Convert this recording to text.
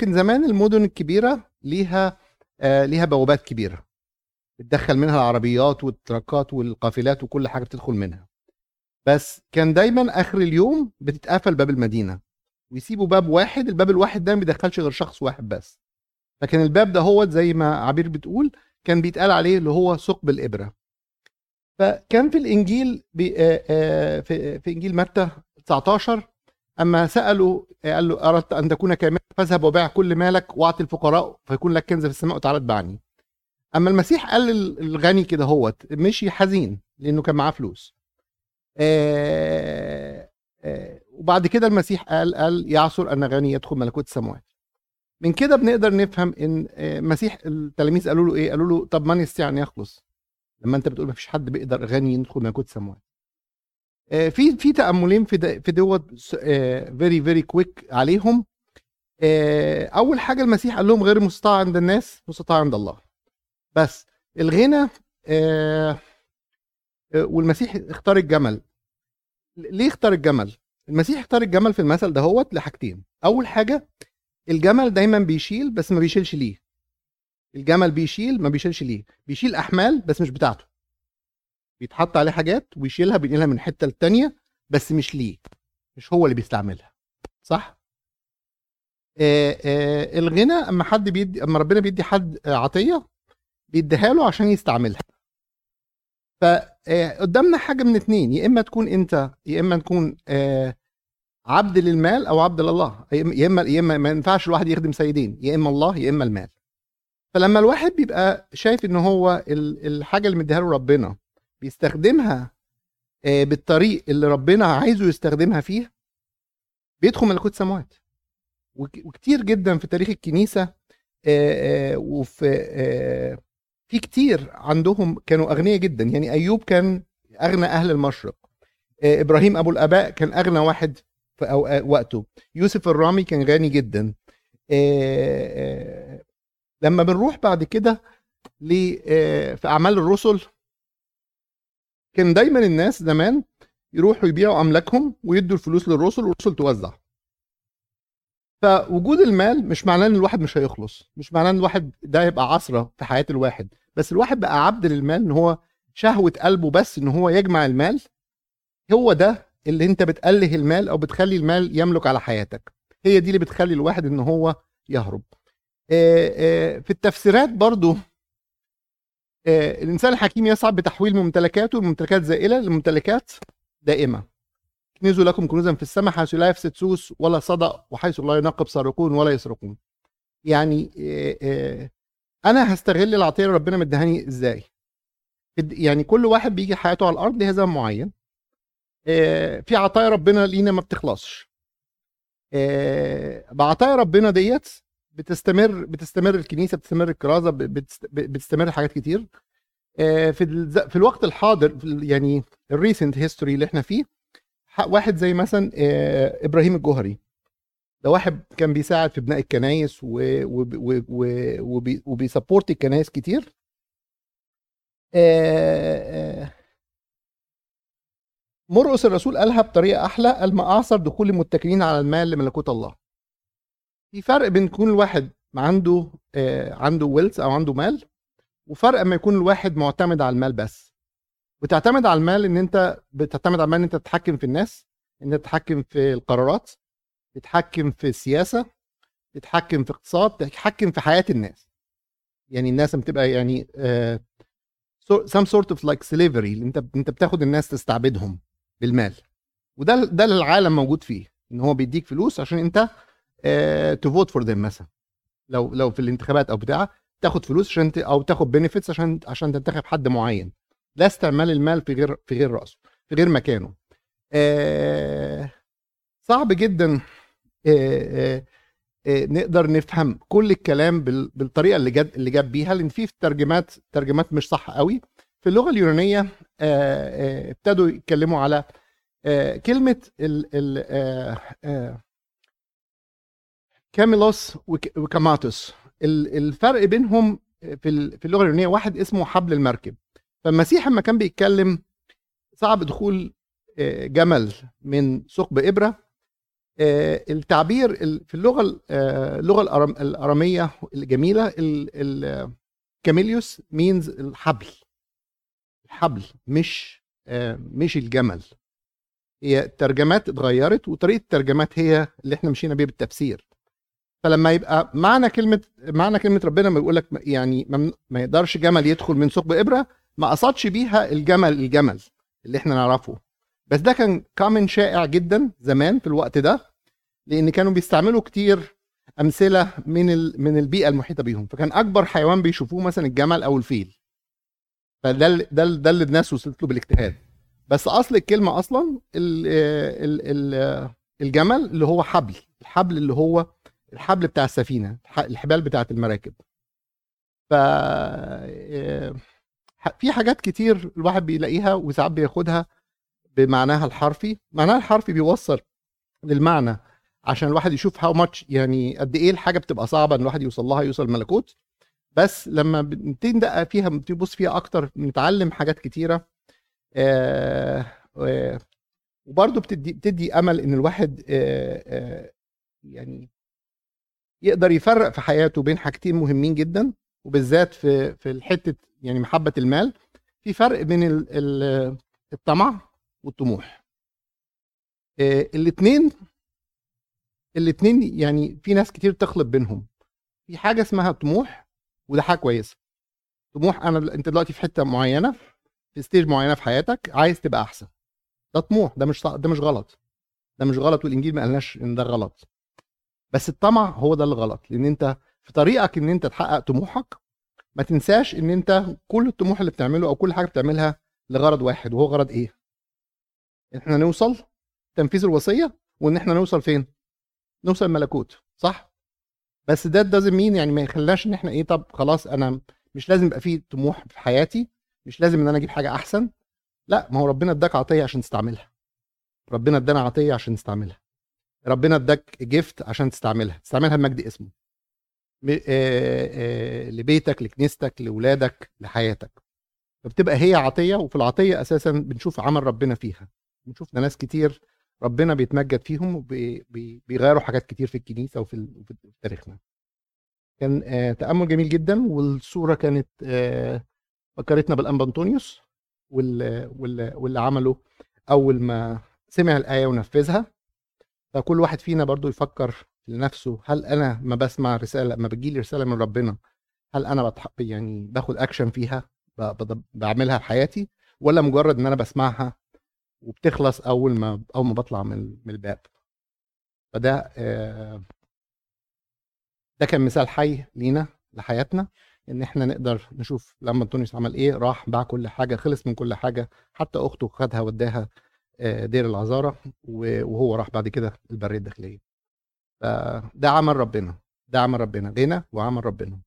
كان زمان المدن الكبيرة ليها آه ليها بوابات كبيرة. بتدخل منها العربيات والتراكات والقافلات وكل حاجة بتدخل منها. بس كان دايما آخر اليوم بتتقفل باب المدينة. ويسيبوا باب واحد الباب الواحد ده ما بيدخلش غير شخص واحد بس. لكن الباب ده هو زي ما عبير بتقول كان بيتقال عليه اللي هو ثقب الإبرة. فكان في الإنجيل آه، آه، في في إنجيل متى 19 أما سألوا آه، قال له أردت أن تكون كاملا فاذهب وبيع كل مالك وأعطي الفقراء فيكون لك كنز في السماء وتعالى اتبعني أما المسيح قال للغني كده هوت مشي حزين لأنه كان معاه فلوس. آه آه وبعد كده المسيح قال قال يعصر أن غني يدخل ملكوت السماوات. من كده بنقدر نفهم إن آه، مسيح التلاميذ قالوا له إيه؟ قالوا له طب من يستطيع أن يخلص؟ لما أنت بتقول ما فيش حد بيقدر غني يدخل ملكوت السماوات. في في تأملين في في دوت very very quick عليهم. آه، أول حاجة المسيح قال لهم غير مستطاع عند الناس مستطاع عند الله. بس الغنى آه، آه، والمسيح اختار الجمل. ليه اختار الجمل؟ المسيح اختار الجمل في المثل دهوت لحاجتين. أول حاجة الجمل دايما بيشيل بس ما بيشيلش ليه. الجمل بيشيل ما بيشيلش ليه. بيشيل أحمال بس مش بتاعته. بيتحط عليه حاجات ويشيلها بينقلها من حتة للتانية بس مش ليه. مش هو اللي بيستعملها. صح؟ آه آه الغنى أما حد بيدي أما ربنا بيدي حد آه، عطية بيديها له عشان يستعملها. فقدامنا حاجة من اتنين. يا إما تكون أنت يا إما تكون عبد للمال أو عبد لله. يا إما يا إما ما ينفعش الواحد يخدم سيدين. يا إما الله يا إما المال. فلما الواحد بيبقى شايف إن هو ال- الحاجة اللي مديها له ربنا بيستخدمها آه، بالطريق اللي ربنا عايزه يستخدمها فيه بيدخل ملكوت السماوات وك- وكتير جدا في تاريخ الكنيسة آه، آه، وفي في كتير عندهم كانوا أغنياء جدا. يعني أيوب كان أغنى أهل المشرق. إبراهيم أبو الأباء كان أغنى واحد في وقته. يوسف الرامي كان غني جدا. لما بنروح بعد كده في أعمال الرسل كان دايما الناس زمان يروحوا يبيعوا أملاكهم ويدوا الفلوس للرسل والرسل توزع. فوجود المال مش معناه إن الواحد مش هيخلص مش معناه إن الواحد ده يبقى عصرة في حياة الواحد بس الواحد بقى عبد للمال إن هو شهوة قلبه بس إن هو يجمع المال هو ده اللي أنت بتأله المال أو بتخلي المال يملك على حياتك. هي دي اللي بتخلي الواحد إن هو يهرب. آه، آه، في التفسيرات برضو الإنسان الحكيم يصعب بتحويل ممتلكاته لممتلكات زائلة لممتلكات دائمة. كنزوا لكم كنوزا في السماء حيث لا يفسد سوس ولا صدأ وحيث لا ينقب سارقون ولا يسرقون يعني آه، آه، أنا هستغل العطية اللي ربنا مدهاني إزاي؟ يعني كل واحد بيجي حياته على الأرض زمن معين. آه، في عطايا ربنا لينا ما بتخلصش. آه، بعطايا ربنا ديت بتستمر بتستمر الكنيسة بتستمر الكرازة بتستمر حاجات كتير. آه، في في الوقت الحاضر يعني ال recent history اللي إحنا فيه واحد زي مثلا آه، إبراهيم الجوهري. ده واحد كان بيساعد في بناء الكنايس وبيسبورت الكنايس كتير. آه، مرقس الرسول قالها بطريقة أحلى قال ما أعصر دخول المتكلين على المال لملكوت الله. في فرق بين يكون الواحد عنده آه، عنده ويلث أو عنده مال وفرق أما يكون الواحد معتمد على المال بس. بتعتمد على المال إن أنت بتعتمد على المال إن أنت تتحكم في الناس إن أنت تتحكم في القرارات تتحكم في السياسة تتحكم في اقتصاد تتحكم في حياة الناس. يعني الناس بتبقى يعني آه، so- some sort of like slavery أنت أنت بتاخد الناس تستعبدهم بالمال. وده ده اللي العالم موجود فيه إن هو بيديك فلوس عشان أنت ت vote for them مثلا. لو لو في الانتخابات أو بتاع تاخد فلوس عشان أو تاخد benefits عشان عشان تنتخب حد معين. لا استعمال المال في غير في غير رأسه في غير مكانه. آه، صعب جدا آه، آه، نقدر نفهم كل الكلام بال- بالطريقة اللي جاب اللي جاب بيها لأن في ترجمات ترجمات مش صح قوي. في اللغة اليونانية ابتدوا يتكلموا على كلمة ال ال كاميلوس وك- وكاماتوس ال- الفرق بينهم في في اللغة اليونانية واحد اسمه حبل المركب. فالمسيح لما كان بيتكلم صعب دخول آه، جمل من ثقب إبرة. آه، التعبير في اللغة اللغة الأرامية الجميلة الكاميليوس مينز الحبل. الحبل مش مش الجمل. هي الترجمات اتغيرت وطريقة الترجمات هي اللي إحنا مشينا بيها بالتفسير. فلما يبقى معنى كلمة معنى كلمة ربنا لما يقول لك يعني ما يقدرش جمل يدخل من ثقب إبرة ما قصدش بيها الجمل الجمل اللي إحنا نعرفه. بس ده كان كامن شائع جدا زمان في الوقت ده لأن كانوا بيستعملوا كتير أمثلة من من البيئة المحيطة بيهم. فكان أكبر حيوان بيشوفوه مثلا الجمل أو الفيل. فده ده ده اللي الناس وصلت له بالاجتهاد. بس أصل الكلمة أصلا ال ال ال الجمل اللي هو حبل الحبل اللي هو الحبل بتاع السفينة الحبال بتاعة المراكب. ف آه، في حاجات كتير الواحد بيلاقيها وساعات بياخدها بمعناها الحرفي. معناها الحرفي بيوصل للمعنى عشان الواحد يشوف هاو ماتش يعني قد إيه الحاجة بتبقى صعبة إن الواحد يوصل لها يوصل الملكوت بس لما بنبتدي ندقق فيها بنبص فيها أكتر بنتعلم حاجات كتيرة. آه آه وبرضه بتدي بتدي أمل إن الواحد يعني يقدر يفرق في حياته بين حاجتين مهمين جدا وبالذات في في الحتة يعني محبة المال. في فرق بين الطمع والطموح. آه الاثنين الاثنين يعني في ناس كتير تخلط بينهم. في حاجة اسمها طموح وده حاجة كويسة. طموح أنا أنت دلوقتي في حتة معينة في stage معينة في حياتك عايز تبقى أحسن. ده طموح ده مش ده مش غلط. ده مش غلط والإنجيل ما قالناش إن ده غلط. بس الطمع هو ده اللي غلط لأن أنت في طريقك إن أنت تحقق طموحك ما تنساش إن أنت كل الطموح اللي بتعمله أو كل حاجة بتعملها لغرض واحد وهو غرض إيه؟ إحنا نوصل تنفيذ الوصية وإن إحنا نوصل فين؟ نوصل الملكوت صح؟ بس ده doesn't mean يعني ما يخليناش إن إحنا إيه طب خلاص أنا مش لازم يبقى فيه طموح في حياتي مش لازم إن أنا أجيب حاجة أحسن لا ما هو ربنا إداك عطية عشان تستعملها ربنا إدانا عطية عشان نستعملها. ربنا اداك جيفت عشان تستعملها. تستعملها بمجد اسمه. آآ آآ لبيتك لكنيستك لاولادك لحياتك. فبتبقى هي عطية وفي العطية أساسا بنشوف عمل ربنا فيها. بنشوف ناس كتير ربنا بيتمجد فيهم وبيغيروا حاجات كتير في الكنيسة وفي في تاريخنا. كان آه تأمل جميل جدا والصورة كانت آه فكرتنا بالانبا انطونيوس واللي عمله أول ما سمع الآية ونفذها. فكل واحد فينا برضو يفكر لنفسه هل أنا ما بسمع رسالة ما بتجيلي رسالة من ربنا هل أنا بتح... يعني باخد اكشن فيها. بعملها في حياتي ولا مجرد إن أنا بسمعها وبتخلص أول ما أول ما بطلع من من الباب فده آه، ده كان مثال حي لينا لحياتنا إن إحنا نقدر نشوف لما انطونيوس عمل إيه راح باع كل حاجة خلص من كل حاجة حتى أخته خدها وداها دير العذارة وهو راح بعد كده البرية الداخلية. فده عمل ربنا ده عمل ربنا غنى وعمل ربنا.